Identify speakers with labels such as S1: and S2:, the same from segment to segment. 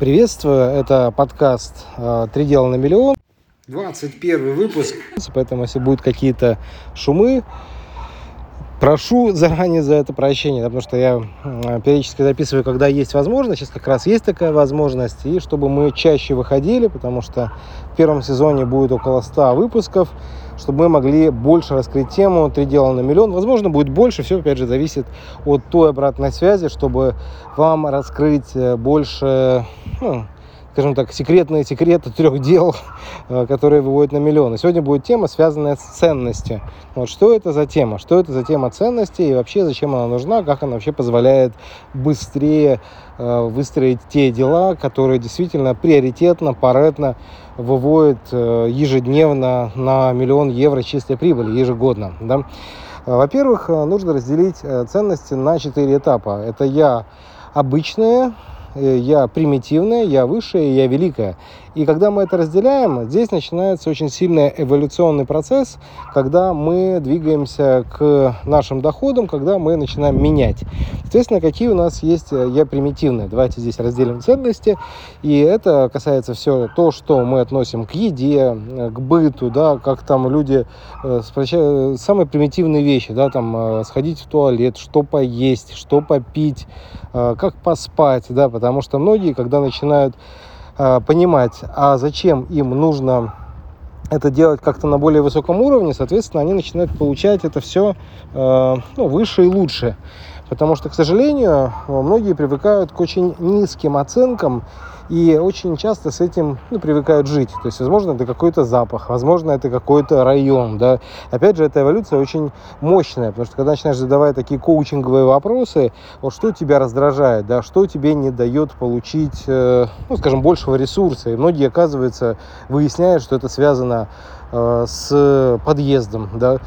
S1: Приветствую, это подкаст э, «Три дела на миллион». 21 выпуск, поэтому если будут какие-то шумы, прошу заранее за это прощение, потому что я периодически записываю, когда есть возможность. Сейчас как раз есть такая возможность. И чтобы мы чаще выходили, потому что в первом сезоне будет около 100 выпусков, чтобы мы могли больше раскрыть тему «Три дела на миллион». Возможно, будет больше. Все, опять же, зависит от той обратной связи, чтобы вам раскрыть э, больше ну, скажем так, секретные секреты трех дел, э, которые выводят на миллионы. Сегодня будет тема, связанная с ценностью. Вот что это за тема? Что это за тема ценности и вообще зачем она нужна? Как она вообще позволяет быстрее э, выстроить те дела, которые действительно приоритетно, паретно выводят э, ежедневно на миллион евро чистой прибыли ежегодно. Да? Во-первых, нужно разделить ценности на четыре этапа. Это я обычная, Э, я примитивная, я высшая, я великая. И когда мы это разделяем, здесь начинается очень сильный эволюционный процесс, когда мы двигаемся к нашим доходам, когда мы начинаем менять. Соответственно, какие у нас есть э, я примитивные. Давайте здесь разделим ценности. И это касается все то, что мы относим к еде, э, к быту, да, как там люди самые примитивные вещи, да, там сходить в туалет, что поесть, что попить, как поспать, да, потому что многие, когда начинают э, понимать, а зачем им нужно это делать как-то на более высоком уровне, соответственно, они начинают получать это все э, ну, выше и лучше. Потому что, к сожалению, многие привыкают к очень низким оценкам и очень часто с этим ну, привыкают жить. То есть, возможно, это какой-то запах, возможно, это какой-то район. Да? Опять же, эта эволюция очень мощная, потому что когда начинаешь задавать такие коучинговые вопросы, вот что тебя раздражает, да, что тебе не дает получить, э, ну, скажем, большего ресурса. И многие, оказывается, выясняют, что это связано Э, с подъездом, да.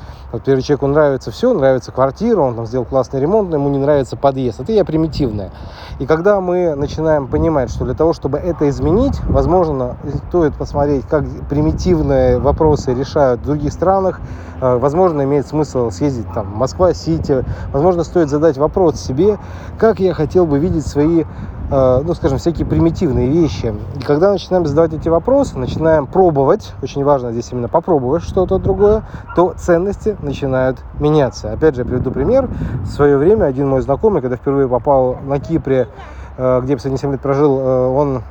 S1: Первый человеку нравится все, нравится квартира, он там сделал классный ремонт, но ему не нравится подъезд. Это я примитивная. И когда мы начинаем понимать, что для того, чтобы это изменить, возможно, стоит посмотреть, как примитивные вопросы решают в других странах, э, возможно, имеет смысл съездить там в Москва-Сити, возможно, стоит задать вопрос себе, как я хотел бы видеть свои ну, скажем, всякие примитивные вещи. И когда начинаем задавать эти вопросы, начинаем пробовать, очень важно здесь именно попробовать что-то другое, то ценности начинают меняться. Опять же, я приведу пример. В свое время один мой знакомый, когда впервые попал на Кипре, э, где я последние 7 лет прожил, э, он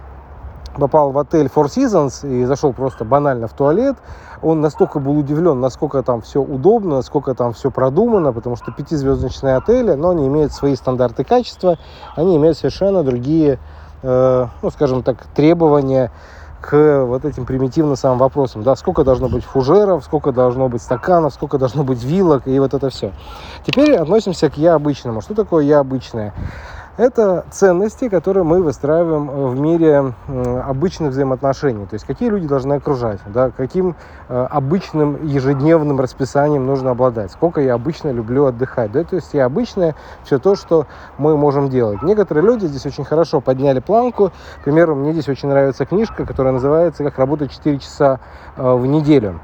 S1: попал в отель Four Seasons и зашел просто банально в туалет, он настолько был удивлен, насколько там все удобно, насколько там все продумано, потому что пятизвездочные отели, но они имеют свои стандарты качества, они имеют совершенно другие, э, ну, скажем так, требования к вот этим примитивным самым вопросам, да, сколько должно быть фужеров, сколько должно быть стаканов, сколько должно быть вилок и вот это все. Теперь относимся к я обычному. Что такое я обычное? Это ценности, которые мы выстраиваем в мире обычных взаимоотношений. То есть какие люди должны окружать, да, каким э, обычным ежедневным расписанием нужно обладать, сколько я обычно люблю отдыхать. Да, то есть я обычное все то, что мы можем делать. Некоторые люди здесь очень хорошо подняли планку. К примеру, мне здесь очень нравится книжка, которая называется «Как работать 4 часа э, в неделю».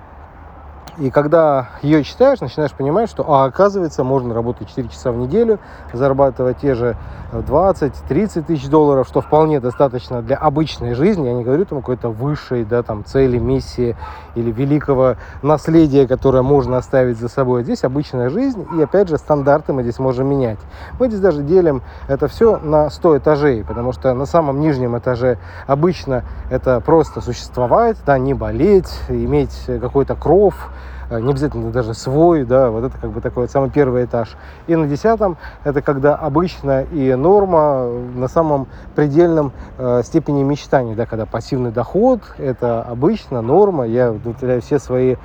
S1: И когда ее читаешь, начинаешь понимать, что, а, оказывается, можно работать 4 часа в неделю, зарабатывать те же 20-30 тысяч долларов, что вполне достаточно для обычной жизни. Я не говорю там какой-то высшей да, там, цели, миссии или великого наследия, которое можно оставить за собой. Здесь обычная жизнь, и опять же стандарты мы здесь можем менять. Мы здесь даже делим это все на 100 этажей, потому что на самом нижнем этаже обычно это просто существовать, да, не болеть, иметь какой-то кров, Э, не обязательно даже свой, да, вот это как бы такой вот самый первый этаж. И на десятом это когда обычно и норма на самом предельном э, степени мечтаний, да, когда пассивный доход, это обычно норма, я удовлетворяю все свои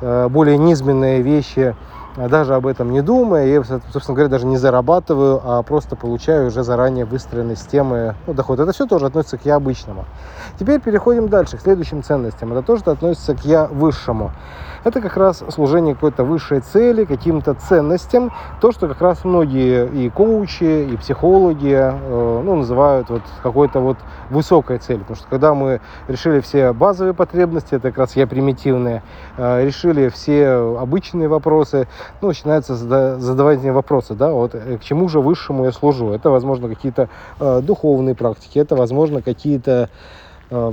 S1: э, более низменные вещи, а даже об этом не думая, я, собственно говоря, даже не зарабатываю, а просто получаю уже заранее выстроенные системы ну, доход. Это все тоже относится к я обычному. Теперь переходим дальше, к следующим ценностям. Это тоже относится к я высшему это как раз служение какой-то высшей цели, каким-то ценностям. То, что как раз многие и коучи, и психологи э, ну, называют вот какой-то вот высокой целью. Потому что когда мы решили все базовые потребности, это как раз я примитивные, э, решили все обычные вопросы, ну, начинается задавать мне вопросы, да, вот э, к чему же высшему я служу. Это, возможно, какие-то э, духовные практики, это, возможно, какие-то э,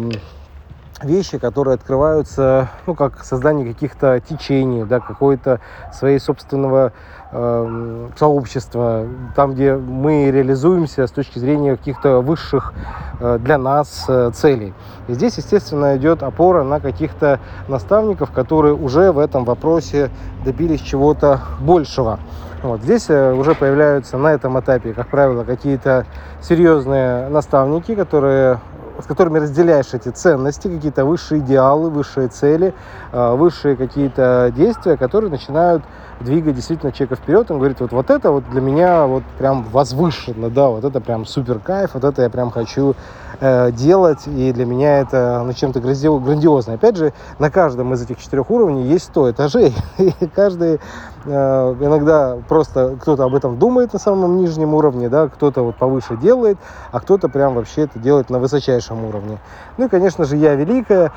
S1: вещи, которые открываются, ну, как создание каких-то течений, да, какой-то своей собственного э, сообщества, там, где мы реализуемся с точки зрения каких-то высших э, для нас э, целей. И здесь, естественно, идет опора на каких-то наставников, которые уже в этом вопросе добились чего-то большего. Вот. Здесь э, уже появляются на этом этапе, как правило, какие-то серьезные наставники, которые с которыми разделяешь эти ценности, какие-то высшие идеалы, высшие цели, э, высшие какие-то действия, которые начинают двигать действительно человека вперед. Он говорит, вот, вот это вот для меня вот прям возвышенно, да, вот это прям супер кайф, вот это я прям хочу э, делать, и для меня это ну, чем-то грандиозно. Опять же, на каждом из этих четырех уровней есть 100 этажей, и каждый э, иногда просто кто-то об этом думает на самом нижнем уровне, да, кто-то вот повыше делает, а кто-то прям вообще это делает на высочайшем уровне. Ну и, конечно же, я великая,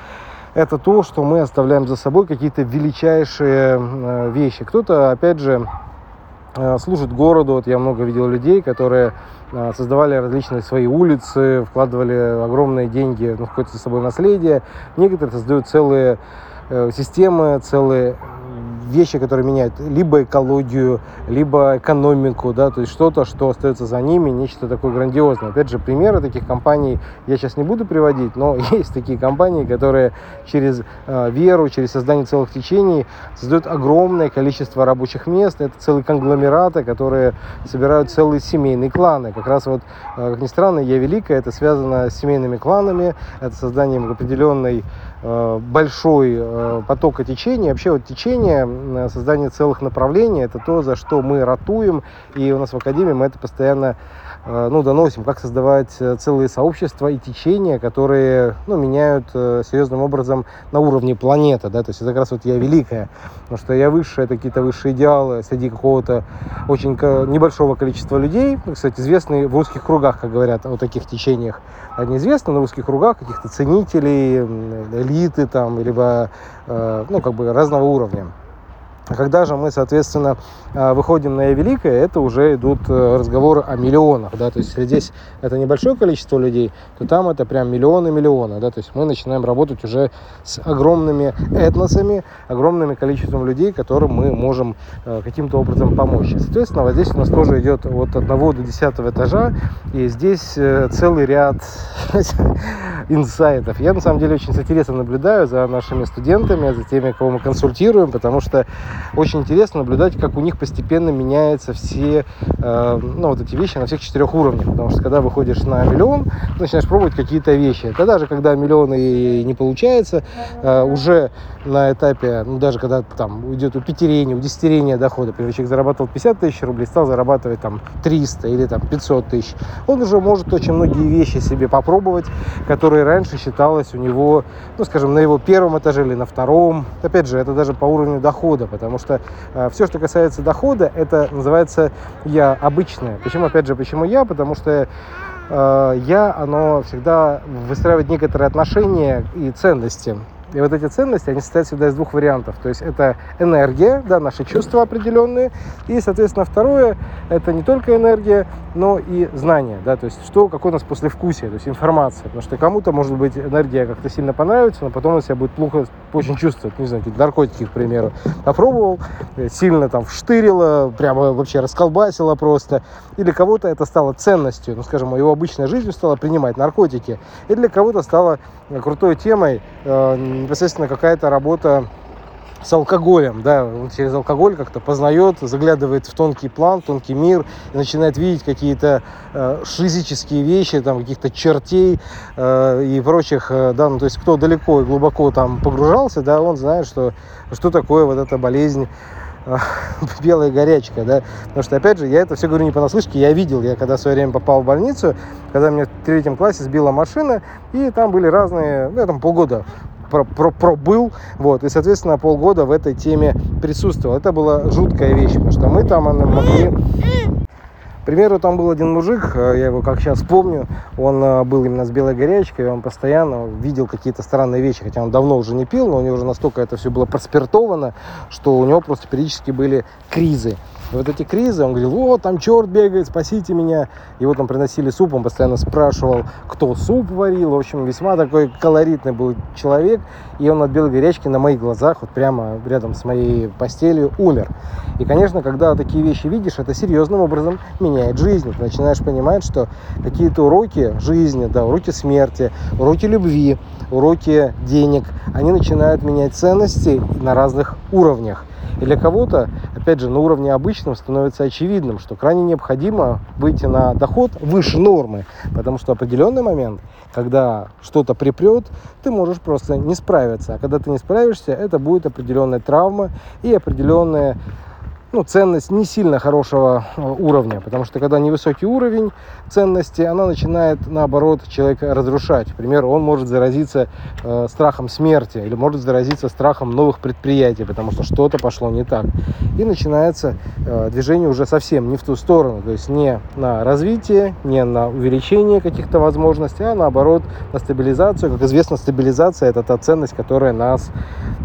S1: это то, что мы оставляем за собой какие-то величайшие э, вещи. Кто-то, опять же, э, служит городу. Вот я много видел людей, которые э, создавали различные свои улицы, вкладывали огромные деньги ну, в какое-то за собой наследие. Некоторые создают целые системы, целые вещи, которые меняют либо экологию, либо экономику, да, то есть что-то, что остается за ними, нечто такое грандиозное. Опять же, примеры таких компаний я сейчас не буду приводить, но есть такие компании, которые через э, веру, через создание целых течений создают огромное количество рабочих мест. Это целые конгломераты, которые собирают целые семейные кланы. Как раз вот, э, как ни странно, я великая, это связано с семейными кланами, это созданием определенной большой э, потока течения. Вообще вот течение, создание целых направлений, это то, за что мы ратуем. И у нас в Академии мы это постоянно Э, ну, доносим, как создавать э, целые сообщества и течения, которые ну, меняют э, серьезным образом на уровне планеты. Да? То есть это как раз вот я великая, потому что я высшая, это какие-то высшие идеалы среди какого-то очень небольшого количества людей. Ну, кстати, известные в узких кругах, как говорят о таких течениях. Они известны на узких кругах каких-то ценителей, элиты там, либо ну, как бы разного уровня. Когда же мы, соответственно, э, выходим на Великое, это уже идут э, разговоры о миллионах, да, то есть здесь это небольшое количество людей, то там это прям миллионы-миллионы, да, то есть мы начинаем работать уже с огромными этносами, огромным количеством людей, которым мы можем э, каким-то образом помочь. Соответственно, вот здесь у нас тоже идет от одного до десятого этажа, и здесь целый ряд инсайтов. Я, на самом деле, очень с интересом наблюдаю за нашими студентами, за теми, кого мы консультируем, потому что очень интересно наблюдать, как у них постепенно меняются все э, ну, вот эти вещи на всех четырех уровнях. Потому что когда выходишь на миллион, начинаешь пробовать какие-то вещи. Тогда же, когда миллион и не получается, э, уже на этапе, ну даже когда там идет у пятерения, у десятерения дохода, например, человек зарабатывал 50 тысяч рублей, стал зарабатывать там 300 или там 500 тысяч, он уже может очень многие вещи себе попробовать, которые раньше считалось у него, ну скажем, на его первом этаже или на втором. Опять же, это даже по уровню дохода, потому что э, все, что касается дохода, это называется я обычное. Почему, опять же, почему я? Потому что э, я, оно всегда выстраивает некоторые отношения и ценности. И вот эти ценности, они состоят всегда из двух вариантов. То есть это энергия, да, наши чувства определенные. И, соответственно, второе, это не только энергия, но и знание, да, то есть что, какое у нас послевкусие, то есть информация. Потому что кому-то, может быть, энергия как-то сильно понравится, но потом он себя будет плохо очень чувствовать. Не знаю, какие-то наркотики, к примеру. Попробовал, э, сильно там вштырило, прямо вообще расколбасило просто. Или кого-то это стало ценностью, ну, скажем, его обычной жизнью стало принимать наркотики. И для кого-то стало крутой темой э, непосредственно какая-то работа с алкоголем, да, он через алкоголь как-то познает, заглядывает в тонкий план, тонкий мир, и начинает видеть какие-то э, физические вещи, там, каких-то чертей э, и прочих, э, да, ну, то есть кто далеко и глубоко там погружался, да, он знает, что, что такое вот эта болезнь э, белая горячка, да, потому что, опять же, я это все говорю не понаслышке, я видел, я когда в свое время попал в больницу, когда меня в третьем классе сбила машина, и там были разные, ну, я там полгода про, про, пробыл, вот, и, соответственно, полгода в этой теме присутствовал. Это была жуткая вещь, потому что мы там могли К примеру, там был один мужик, э, я его как сейчас помню, он э, был именно с белой горячкой, он постоянно видел какие-то странные вещи, хотя он давно уже не пил, но у него уже настолько это все было проспиртовано, что у него просто периодически были кризы. Вот эти кризы, он говорил, вот там черт бегает, спасите меня. Вот он приносили суп, он постоянно спрашивал, кто суп варил. В общем, весьма такой колоритный был человек. И он от белой горячки на моих глазах, вот прямо рядом с моей постелью, умер. И, конечно, когда такие вещи видишь, это серьезным образом меняет жизнь. Ты начинаешь понимать, что какие-то уроки жизни, да, уроки смерти, уроки любви, уроки денег, они начинают менять ценности на разных уровнях. И для кого-то, опять же, на уровне обычном становится очевидным, что крайне необходимо выйти на доход выше нормы, потому что определенный момент, когда что-то припрет, ты можешь просто не справиться. А когда ты не справишься, это будет определенная травма и определенная ну, ценность не сильно хорошего э, уровня, потому что когда невысокий уровень ценности, она начинает, наоборот, человека разрушать. Например, он может заразиться э, страхом смерти или может заразиться страхом новых предприятий, потому что что-то пошло не так. И начинается э, движение уже совсем не в ту сторону, то есть не на развитие, не на увеличение каких-то возможностей, а наоборот на стабилизацию. Как известно, стабилизация – это та ценность, которая нас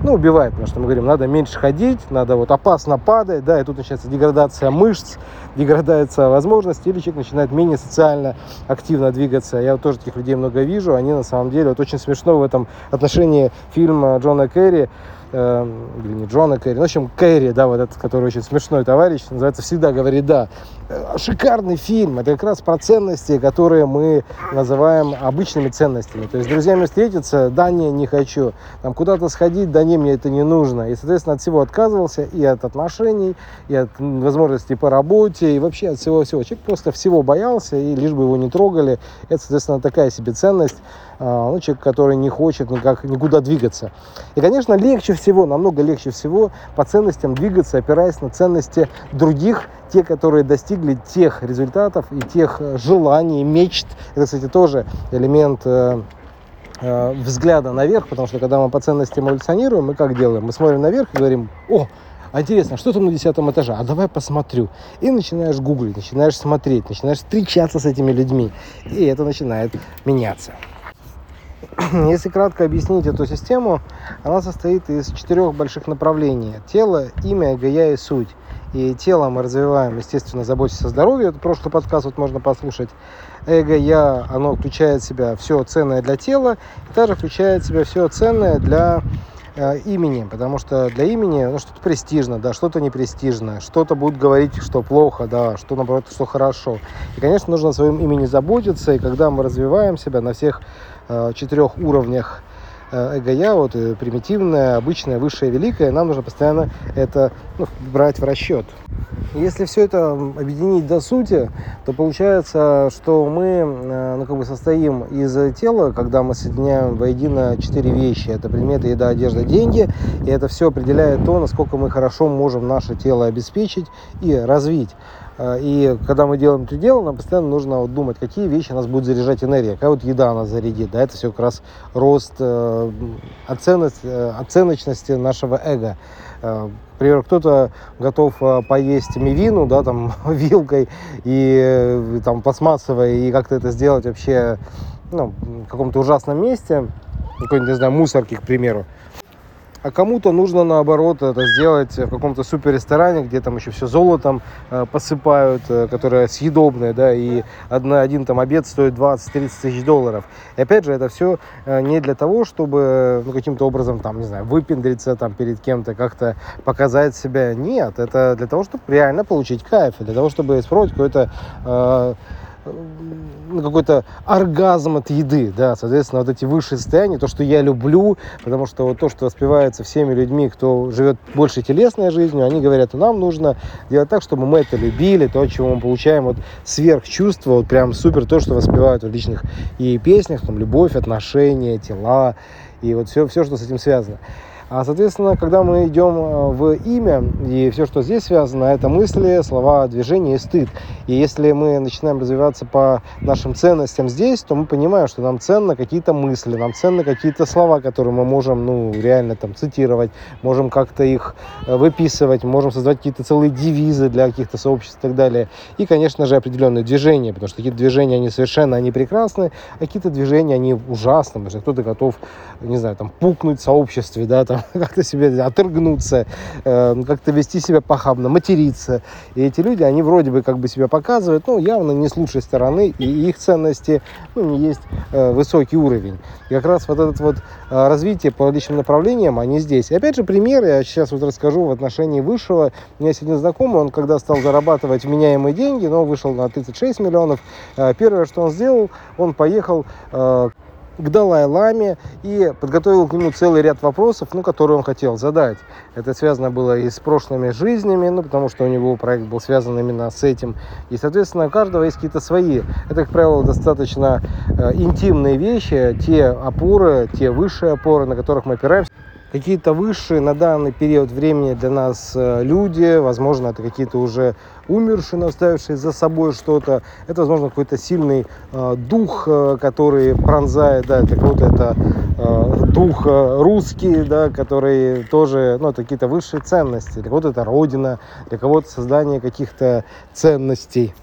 S1: ну, убивает, потому что мы говорим, надо меньше ходить, надо вот опасно падать, да, и тут начинается деградация мышц, деградация возможностей, или человек начинает менее социально активно двигаться. Я вот тоже таких людей много вижу, они на самом деле, вот очень смешно в этом отношении фильм Джона Керри, э, или не Джона Керри, ну, в общем, Керри, да, вот этот, который очень смешной товарищ, называется «Всегда говорит да». Э, шикарный фильм, это как раз про ценности, которые мы называем обычными ценностями. То есть с друзьями встретиться, да, не, не хочу. Там куда-то сходить, да, не, мне это не нужно. И, соответственно, от всего отказывался, и от отношений, и от возможностей по работе, и вообще от всего-всего. Человек просто всего боялся, и лишь бы его не трогали. Это, соответственно, такая себе ценность. А, ну, человек, который не хочет никак, никуда двигаться. И, конечно, легче всего, намного легче всего по ценностям двигаться, опираясь на ценности других, те, которые достигли тех результатов и тех э, желаний, мечт. Это, кстати, тоже элемент э, э, взгляда наверх, потому что когда мы по ценностям эволюционируем, мы как делаем? Мы смотрим наверх и говорим, о, а интересно, что там на десятом этаже? А давай посмотрю. И начинаешь гуглить, начинаешь смотреть, начинаешь встречаться с этими людьми. И это начинает меняться. Если кратко объяснить эту систему, она состоит из четырех больших направлений. Тело, имя, эго, я и суть. И тело мы развиваем, естественно, заботясь о здоровье. Это прошлый подкаст вот можно послушать. Эго, я, оно включает в себя все ценное для тела. И также включает в себя все ценное для э, имени, потому что для имени ну, что-то престижно, да, что-то непрестижное, что-то будет говорить, что плохо, да, что наоборот, что хорошо. И, конечно, нужно о своем имени заботиться, и когда мы развиваем себя на всех Э, четырех уровнях эго-я, вот э, примитивное, обычное, высшее, великое, нам нужно постоянно это ну, брать в расчет. Если все это объединить до сути, то получается, что мы ну, как бы состоим из тела, когда мы соединяем воедино четыре вещи. Это предметы, еда, одежда, деньги. И это все определяет то, насколько мы хорошо можем наше тело обеспечить и развить. А, и когда мы делаем это дело, нам постоянно нужно вот думать, какие вещи нас будут заряжать энергией, какая вот еда нас зарядит. Да, это все как раз рост э, оценность, э, оценочности нашего эго. Э, например, кто-то готов э, поесть мивину, да, там, вилкой и э, там пластмассовой, и как-то это сделать вообще ну, в каком-то ужасном месте, какой-нибудь, не знаю, мусорки, к примеру а кому-то нужно наоборот это сделать в каком-то супер ресторане, где там еще все золотом э, посыпают, э, которое съедобное, да, и одна, один там обед стоит 20-30 тысяч долларов. И опять же, это все э, не для того, чтобы ну, каким-то образом там, не знаю, выпендриться там перед кем-то, как-то показать себя. Нет, это для того, чтобы реально получить кайф, для того, чтобы испробовать какой-то э, ну, какой-то оргазм от еды, да, соответственно, вот эти высшие состояния, то, что я люблю, потому что вот то, что воспевается всеми людьми, кто живет больше телесной жизнью, они говорят, нам нужно делать так, чтобы мы это любили, то, чего мы получаем, вот сверхчувство, вот прям супер, то, что воспевают в личных и песнях, там, любовь, отношения, тела, и вот все, все, что с этим связано. А, соответственно, когда мы идем э, в имя, и все, что здесь связано, это мысли, слова, движения и стыд. И если мы начинаем развиваться по нашим ценностям здесь, то мы понимаем, что нам ценно какие-то мысли, нам ценно какие-то слова, которые мы можем, ну, реально там цитировать, можем как-то их э, выписывать, можем создавать какие-то целые девизы для каких-то сообществ и так далее. И, конечно же, определенные движения, потому что какие-то движения, они совершенно, они прекрасны, а какие-то движения, они ужасны, потому что кто-то готов, не знаю, там, пукнуть в сообществе, да, там, как-то себе отрыгнуться, э, как-то вести себя похабно, материться. И эти люди, они вроде бы как бы себя показывают, но явно не с лучшей стороны, и их ценности ну, не есть э, высокий уровень. И как раз вот это вот э, развитие по личным направлениям, они здесь. И опять же, пример я сейчас вот расскажу в отношении высшего. У меня есть один знакомый, он когда стал зарабатывать вменяемые деньги, но вышел на 36 миллионов, первое, что он сделал, он поехал к Далай-Ламе и подготовил к нему целый ряд вопросов, ну, которые он хотел задать. Это связано было и с прошлыми жизнями, ну, потому что у него проект был связан именно с этим. И, соответственно, у каждого есть какие-то свои. Это, как правило, достаточно э, интимные вещи, те опоры, те высшие опоры, на которых мы опираемся какие-то высшие на данный период времени для нас э, люди, возможно, это какие-то уже умершие, оставившие за собой что-то. Это, возможно, какой-то сильный э, дух, э, который пронзает, да, для кого-то это э, дух э, русский, да, который тоже, ну, это какие-то высшие ценности. Для кого-то это родина, для кого-то создание каких-то ценностей.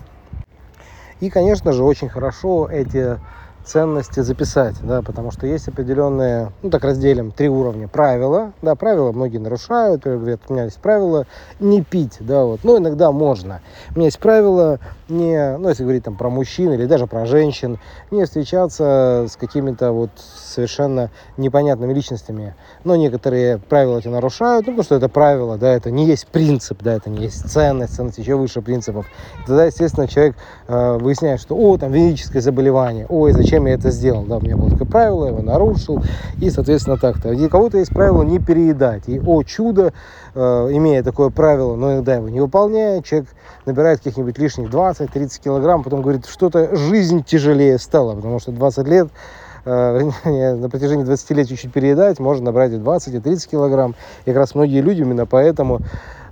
S1: И, конечно же, очень хорошо эти ценности записать, да, потому что есть определенные, ну так разделим, три уровня. Правила, да, правила многие нарушают, говорят, у меня есть правило не пить, да, вот, но иногда можно. У меня есть правило не, ну если говорить там про мужчин или даже про женщин, не встречаться с какими-то вот совершенно непонятными личностями. Но некоторые правила эти нарушают, ну потому что это правило, да, это не есть принцип, да, это не есть ценность, ценность еще выше принципов. И тогда, естественно, человек э, выясняет, что, о, там венерическое заболевание, ой, зачем я это сделал. Да, у меня было такое правило, я его нарушил. И, соответственно, так-то. У кого-то есть правило не переедать. И, о чудо, э, имея такое правило, но иногда его не выполняя, человек набирает каких-нибудь лишних 20-30 килограмм, потом говорит, что-то жизнь тяжелее стала, потому что 20 лет э, на протяжении 20 лет чуть-чуть переедать, можно набрать и 20, и 30 килограмм. И как раз многие люди именно поэтому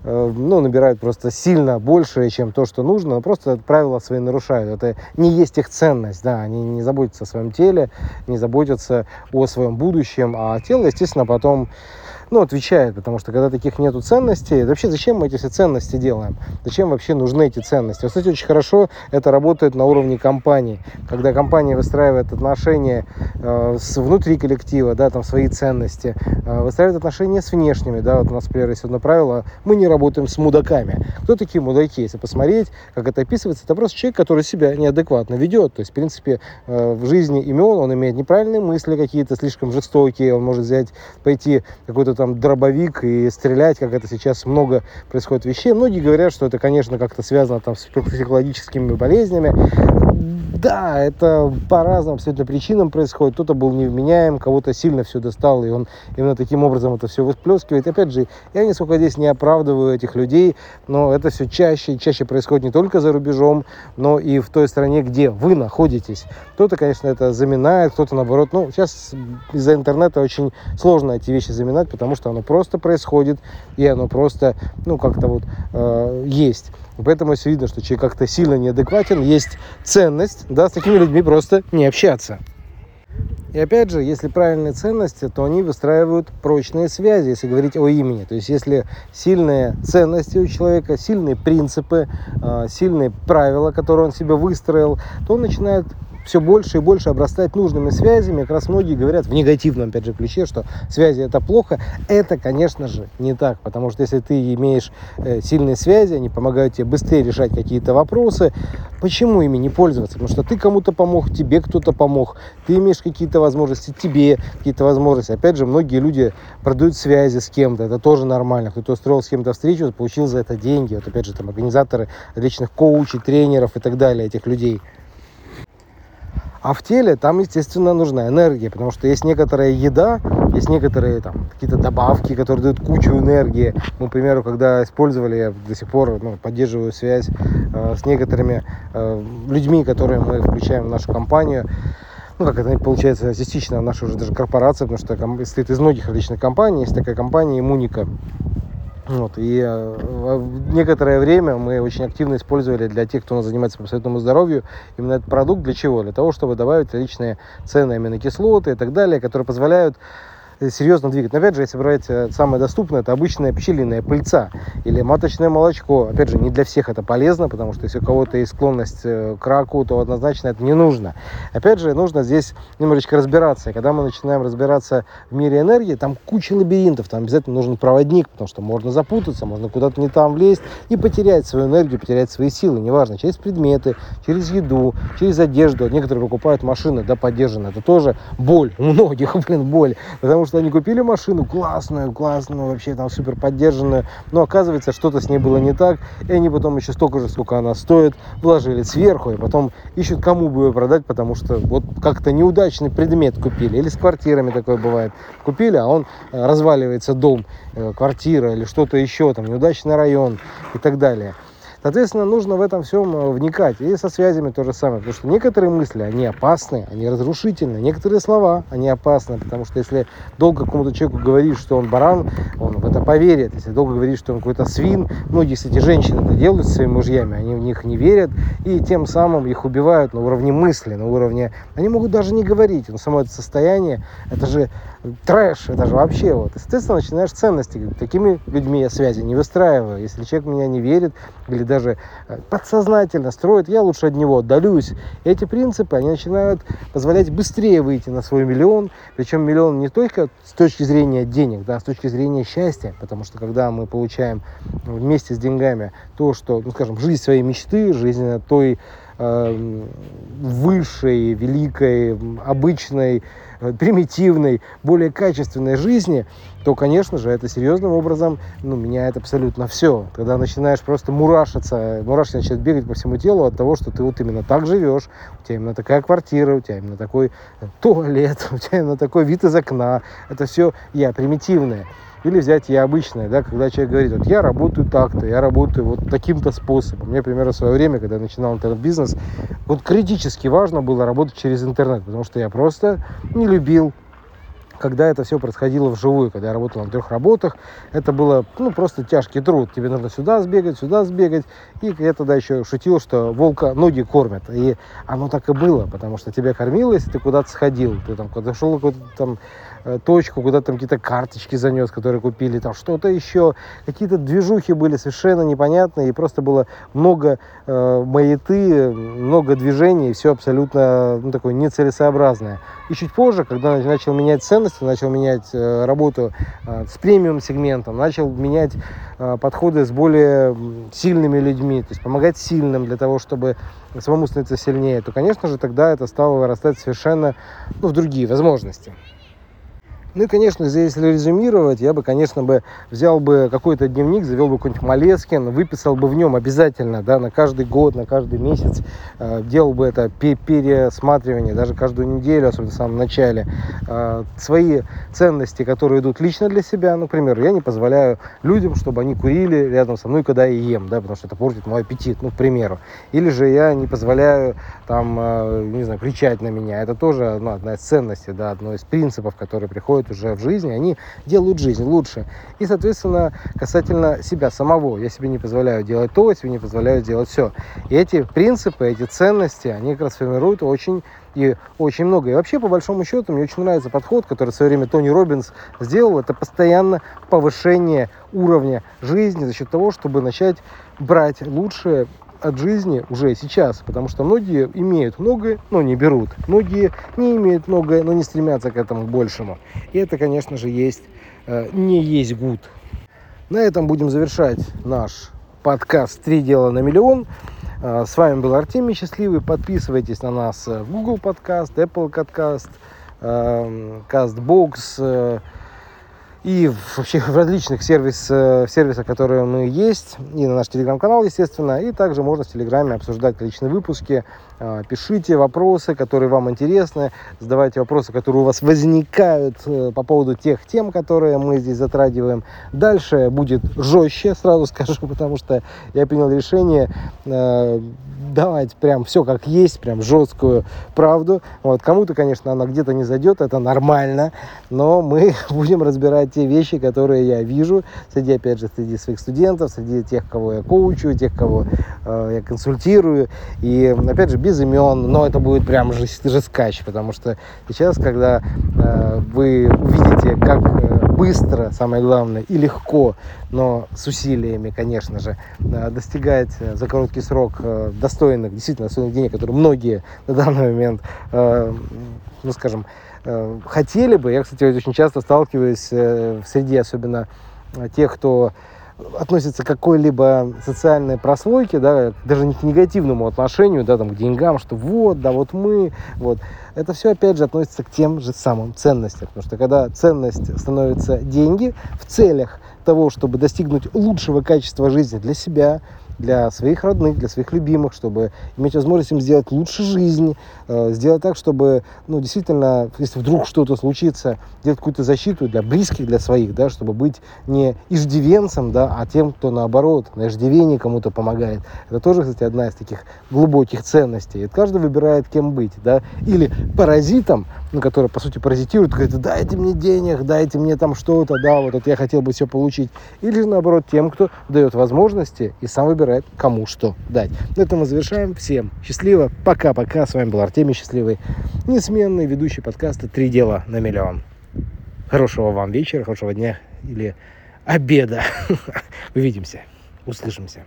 S1: Э, ну, набирают просто сильно больше, чем то, что нужно, но просто правила свои нарушают. Это не есть их ценность, да, они не заботятся о своем теле, не заботятся о своем будущем, а тело, естественно, потом ну, отвечает, потому что когда таких нету ценностей, вообще зачем мы эти все ценности делаем? Зачем вообще нужны эти ценности? Кстати, очень хорошо это работает на уровне компании, когда компания выстраивает отношения э, с внутри коллектива, да, там свои ценности, э, выстраивает отношения с внешними, да, вот у нас, например, есть одно правило, мы не работаем с мудаками. Кто такие мудаки? Если посмотреть, как это описывается, это просто человек, который себя неадекватно ведет, то есть, в принципе, э, в жизни имен он имеет неправильные мысли какие-то, слишком жестокие, он может взять, пойти какой-то там дробовик и стрелять, как это сейчас много происходит вещей. Многие говорят, что это, конечно, как-то связано там с психологическими болезнями. Да, это по разным абсолютно причинам происходит. Кто-то был невменяем, кого-то сильно все достал, и он именно таким образом это все выплескивает. Опять же, я нисколько здесь не оправдываю этих людей, но это все чаще и чаще происходит не только за рубежом, но и в той стране, где вы находитесь. Кто-то, конечно, это заминает, кто-то наоборот. Ну, сейчас из-за интернета очень сложно эти вещи заминать, потому что оно просто происходит, и оно просто, ну, как-то вот э, есть. Поэтому, если видно, что человек как-то сильно неадекватен, есть ценность, да, с такими людьми просто не общаться. И опять же, если правильные ценности, то они выстраивают прочные связи, если говорить о имени. То есть, если сильные ценности у человека, сильные принципы, а, сильные правила, которые он себе выстроил, то он начинает все больше и больше обрастать нужными связями. Как раз многие говорят в негативном, опять же, ключе, что связи это плохо. Это, конечно же, не так, потому что если ты имеешь э, сильные связи, они помогают тебе быстрее решать какие-то вопросы. Почему ими не пользоваться? Потому что ты кому-то помог, тебе кто-то помог, ты имеешь какие-то возможности, тебе какие-то возможности. Опять же, многие люди продают связи с кем-то, это тоже нормально. Кто-то устроил с кем-то встречу, получил за это деньги. Вот опять же, там организаторы различных коучей, тренеров и так далее, этих людей. А в теле там, естественно, нужна энергия, потому что есть некоторая еда, есть некоторые там какие-то добавки, которые дают кучу энергии. Мы, к примеру, когда использовали, я до сих пор ну, поддерживаю связь э, с некоторыми э, людьми, которые мы включаем в нашу компанию, ну, как это получается, частично наша уже даже корпорация, потому что стоит из многих различных компаний. Есть такая компания Имуника. Вот, и э, некоторое время мы очень активно использовали для тех, кто у нас занимается по абсолютному здоровью, именно этот продукт для чего? Для того, чтобы добавить личные ценные аминокислоты и так далее, которые позволяют серьезно двигать. Но опять же, если брать э, самое доступное, это обычная пчелиная пыльца или маточное молочко. Опять же, не для всех это полезно, потому что если у кого-то есть склонность э, к раку, то однозначно это не нужно. Опять же, нужно здесь немножечко разбираться. И когда мы начинаем разбираться в мире энергии, там куча лабиринтов, там обязательно нужен проводник, потому что можно запутаться, можно куда-то не там влезть и потерять свою энергию, потерять свои силы, неважно, через предметы, через еду, через одежду. Некоторые покупают машины, да, поддержанные. Это тоже боль, у многих, блин, боль, потому что что они купили машину классную, классную, вообще там супер поддержанную, но оказывается, что-то с ней было не так, и они потом еще столько же, сколько она стоит, вложили сверху, и потом ищут, кому бы ее продать, потому что вот как-то неудачный предмет купили, или с квартирами такое бывает, купили, а он э, разваливается дом, э, квартира или что-то еще, там неудачный район и так далее. Соответственно, нужно в этом всем э, вникать. И со связями то же самое. Потому что некоторые мысли, они опасны, они разрушительны. Некоторые слова, они опасны. Потому что если долго кому-то человеку говоришь, что он баран, он в это поверит. Если долго говоришь, что он какой-то свин, многие, кстати, женщины это делают с своими мужьями, они в них не верят. И тем самым их убивают на уровне мысли, на уровне... Они могут даже не говорить. Но само это состояние, это же трэш, это же вообще вот. Естественно, начинаешь ценности. Такими людьми я связи не выстраиваю. Если человек меня не верит или даже э, подсознательно строит, я лучше от него отдалюсь. Эти принципы, они начинают позволять быстрее выйти на свой миллион. Причем миллион не только с точки зрения денег, да, а с точки зрения счастья. Потому что когда мы получаем вместе с деньгами то, что, ну, скажем, жизнь своей мечты, жизнь той э, высшей, великой, обычной, э, примитивной, более качественной жизни, то, конечно же, это серьезным образом ну, меняет абсолютно все. Когда начинаешь просто мурашиться, мурашки начинают бегать по всему телу от того, что ты вот именно так живешь, у тебя именно такая квартира, у тебя именно такой туалет, у тебя именно такой вид из окна. Это все я, примитивное. Или взять я обычное, да, когда человек говорит, вот я работаю так-то, я работаю вот таким-то способом. Мне, например, в свое время, когда я начинал интернет-бизнес, вот критически важно было работать через интернет, потому что я просто не любил когда это все происходило вживую, когда я работал на трех работах, это было ну, просто тяжкий труд. Тебе нужно сюда сбегать, сюда сбегать. И я тогда еще шутил, что волка ноги кормят. И оно так и было, потому что тебя кормило, если ты куда-то сходил. Ты там куда-то шел, какой-то там точку, куда там какие-то карточки занес, которые купили, там что-то еще. Какие-то движухи были совершенно непонятные, и просто было много э, маяты, много движений, и все абсолютно ну, такое нецелесообразное. И чуть позже, когда начал менять ценности, начал менять э, работу э, с премиум сегментом, начал менять э, подходы с более сильными людьми, то есть помогать сильным для того, чтобы самому становиться сильнее, то, конечно же, тогда это стало вырастать совершенно ну, в другие возможности. Ну и, конечно, если резюмировать, я бы, конечно, бы взял бы какой-то дневник, завел бы какой-нибудь Малескин, выписал бы в нем обязательно, да, на каждый год, на каждый месяц, э, делал бы это пересматривание, даже каждую неделю, особенно в самом начале, э, свои ценности, которые идут лично для себя, например, я не позволяю людям, чтобы они курили рядом со мной, когда я ем, да, потому что это портит мой аппетит, ну, к примеру. Или же я не позволяю, там, э, не знаю, кричать на меня, это тоже ну, одна из ценностей, да, одно из принципов, которые приходят происходит уже в жизни, они делают жизнь лучше. И, соответственно, касательно себя самого, я себе не позволяю делать то, я себе не позволяю делать все. И эти принципы, эти ценности, они как раз формируют очень и очень много. И вообще, по большому счету, мне очень нравится подход, который в свое время Тони Робинс сделал. Это постоянно повышение уровня жизни за счет того, чтобы начать брать лучшее от жизни уже сейчас, потому что многие имеют многое, но не берут. Многие не имеют многое, но не стремятся к этому большему. И это, конечно же, есть э, не есть гуд. На этом будем завершать наш подкаст «Три дела на миллион». Э, с вами был Артемий Счастливый. Подписывайтесь на нас в Google Podcast, Apple Podcast, э, CastBox, и вообще в различных сервис, э, сервисах, которые мы есть, и на наш телеграм-канал, естественно, и также можно в телеграме обсуждать личные выпуски, а, пишите вопросы, которые вам интересны, задавайте вопросы, которые у вас возникают э, по поводу тех тем, которые мы здесь затрагиваем. Дальше будет жестче, сразу скажу, потому что я принял решение э, давать прям все как есть, прям жесткую правду. Вот кому-то, конечно, она где-то не зайдет, это нормально, но мы будем разбирать те вещи, которые я вижу среди, опять же, среди своих студентов, среди тех, кого я коучу, тех, кого э, я консультирую. И, опять же, без имен, но это будет прям жескач, потому что сейчас, когда э, вы увидите, как э, быстро, самое главное, и легко, но с усилиями, конечно же, э, достигать за короткий срок э, достойных, действительно достойных денег, которые многие на данный момент, ну, скажем, хотели бы. Я, кстати, очень часто сталкиваюсь в среде, особенно тех, кто относится к какой-либо социальной прослойке, да, даже не к негативному отношению, да, там, к деньгам, что вот, да, вот мы, вот. Это все, опять же, относится к тем же самым ценностям. Потому что когда ценность становится деньги в целях того, чтобы достигнуть лучшего качества жизни для себя, для своих родных, для своих любимых, чтобы иметь возможность им сделать лучше жизнь, э, сделать так, чтобы, ну, действительно, если вдруг что-то случится, делать какую-то защиту для близких, для своих, да, чтобы быть не иждивенцем, да, а тем, кто, наоборот, на иждивении кому-то помогает. Это тоже, кстати, одна из таких глубоких ценностей. И каждый выбирает, кем быть, да, или паразитом, ну, который, по сути, паразитирует, говорит, дайте мне денег, дайте мне там что-то, да, вот это я хотел бы все получить. Или наоборот, тем, кто дает возможности и сам выбирает, кому что дать. На этом мы завершаем. Всем счастливо. Пока-пока. С вами был Артемий Счастливый, несменный ведущий подкаста «Три дела на миллион». Хорошего вам вечера, хорошего дня или обеда. Увидимся, услышимся.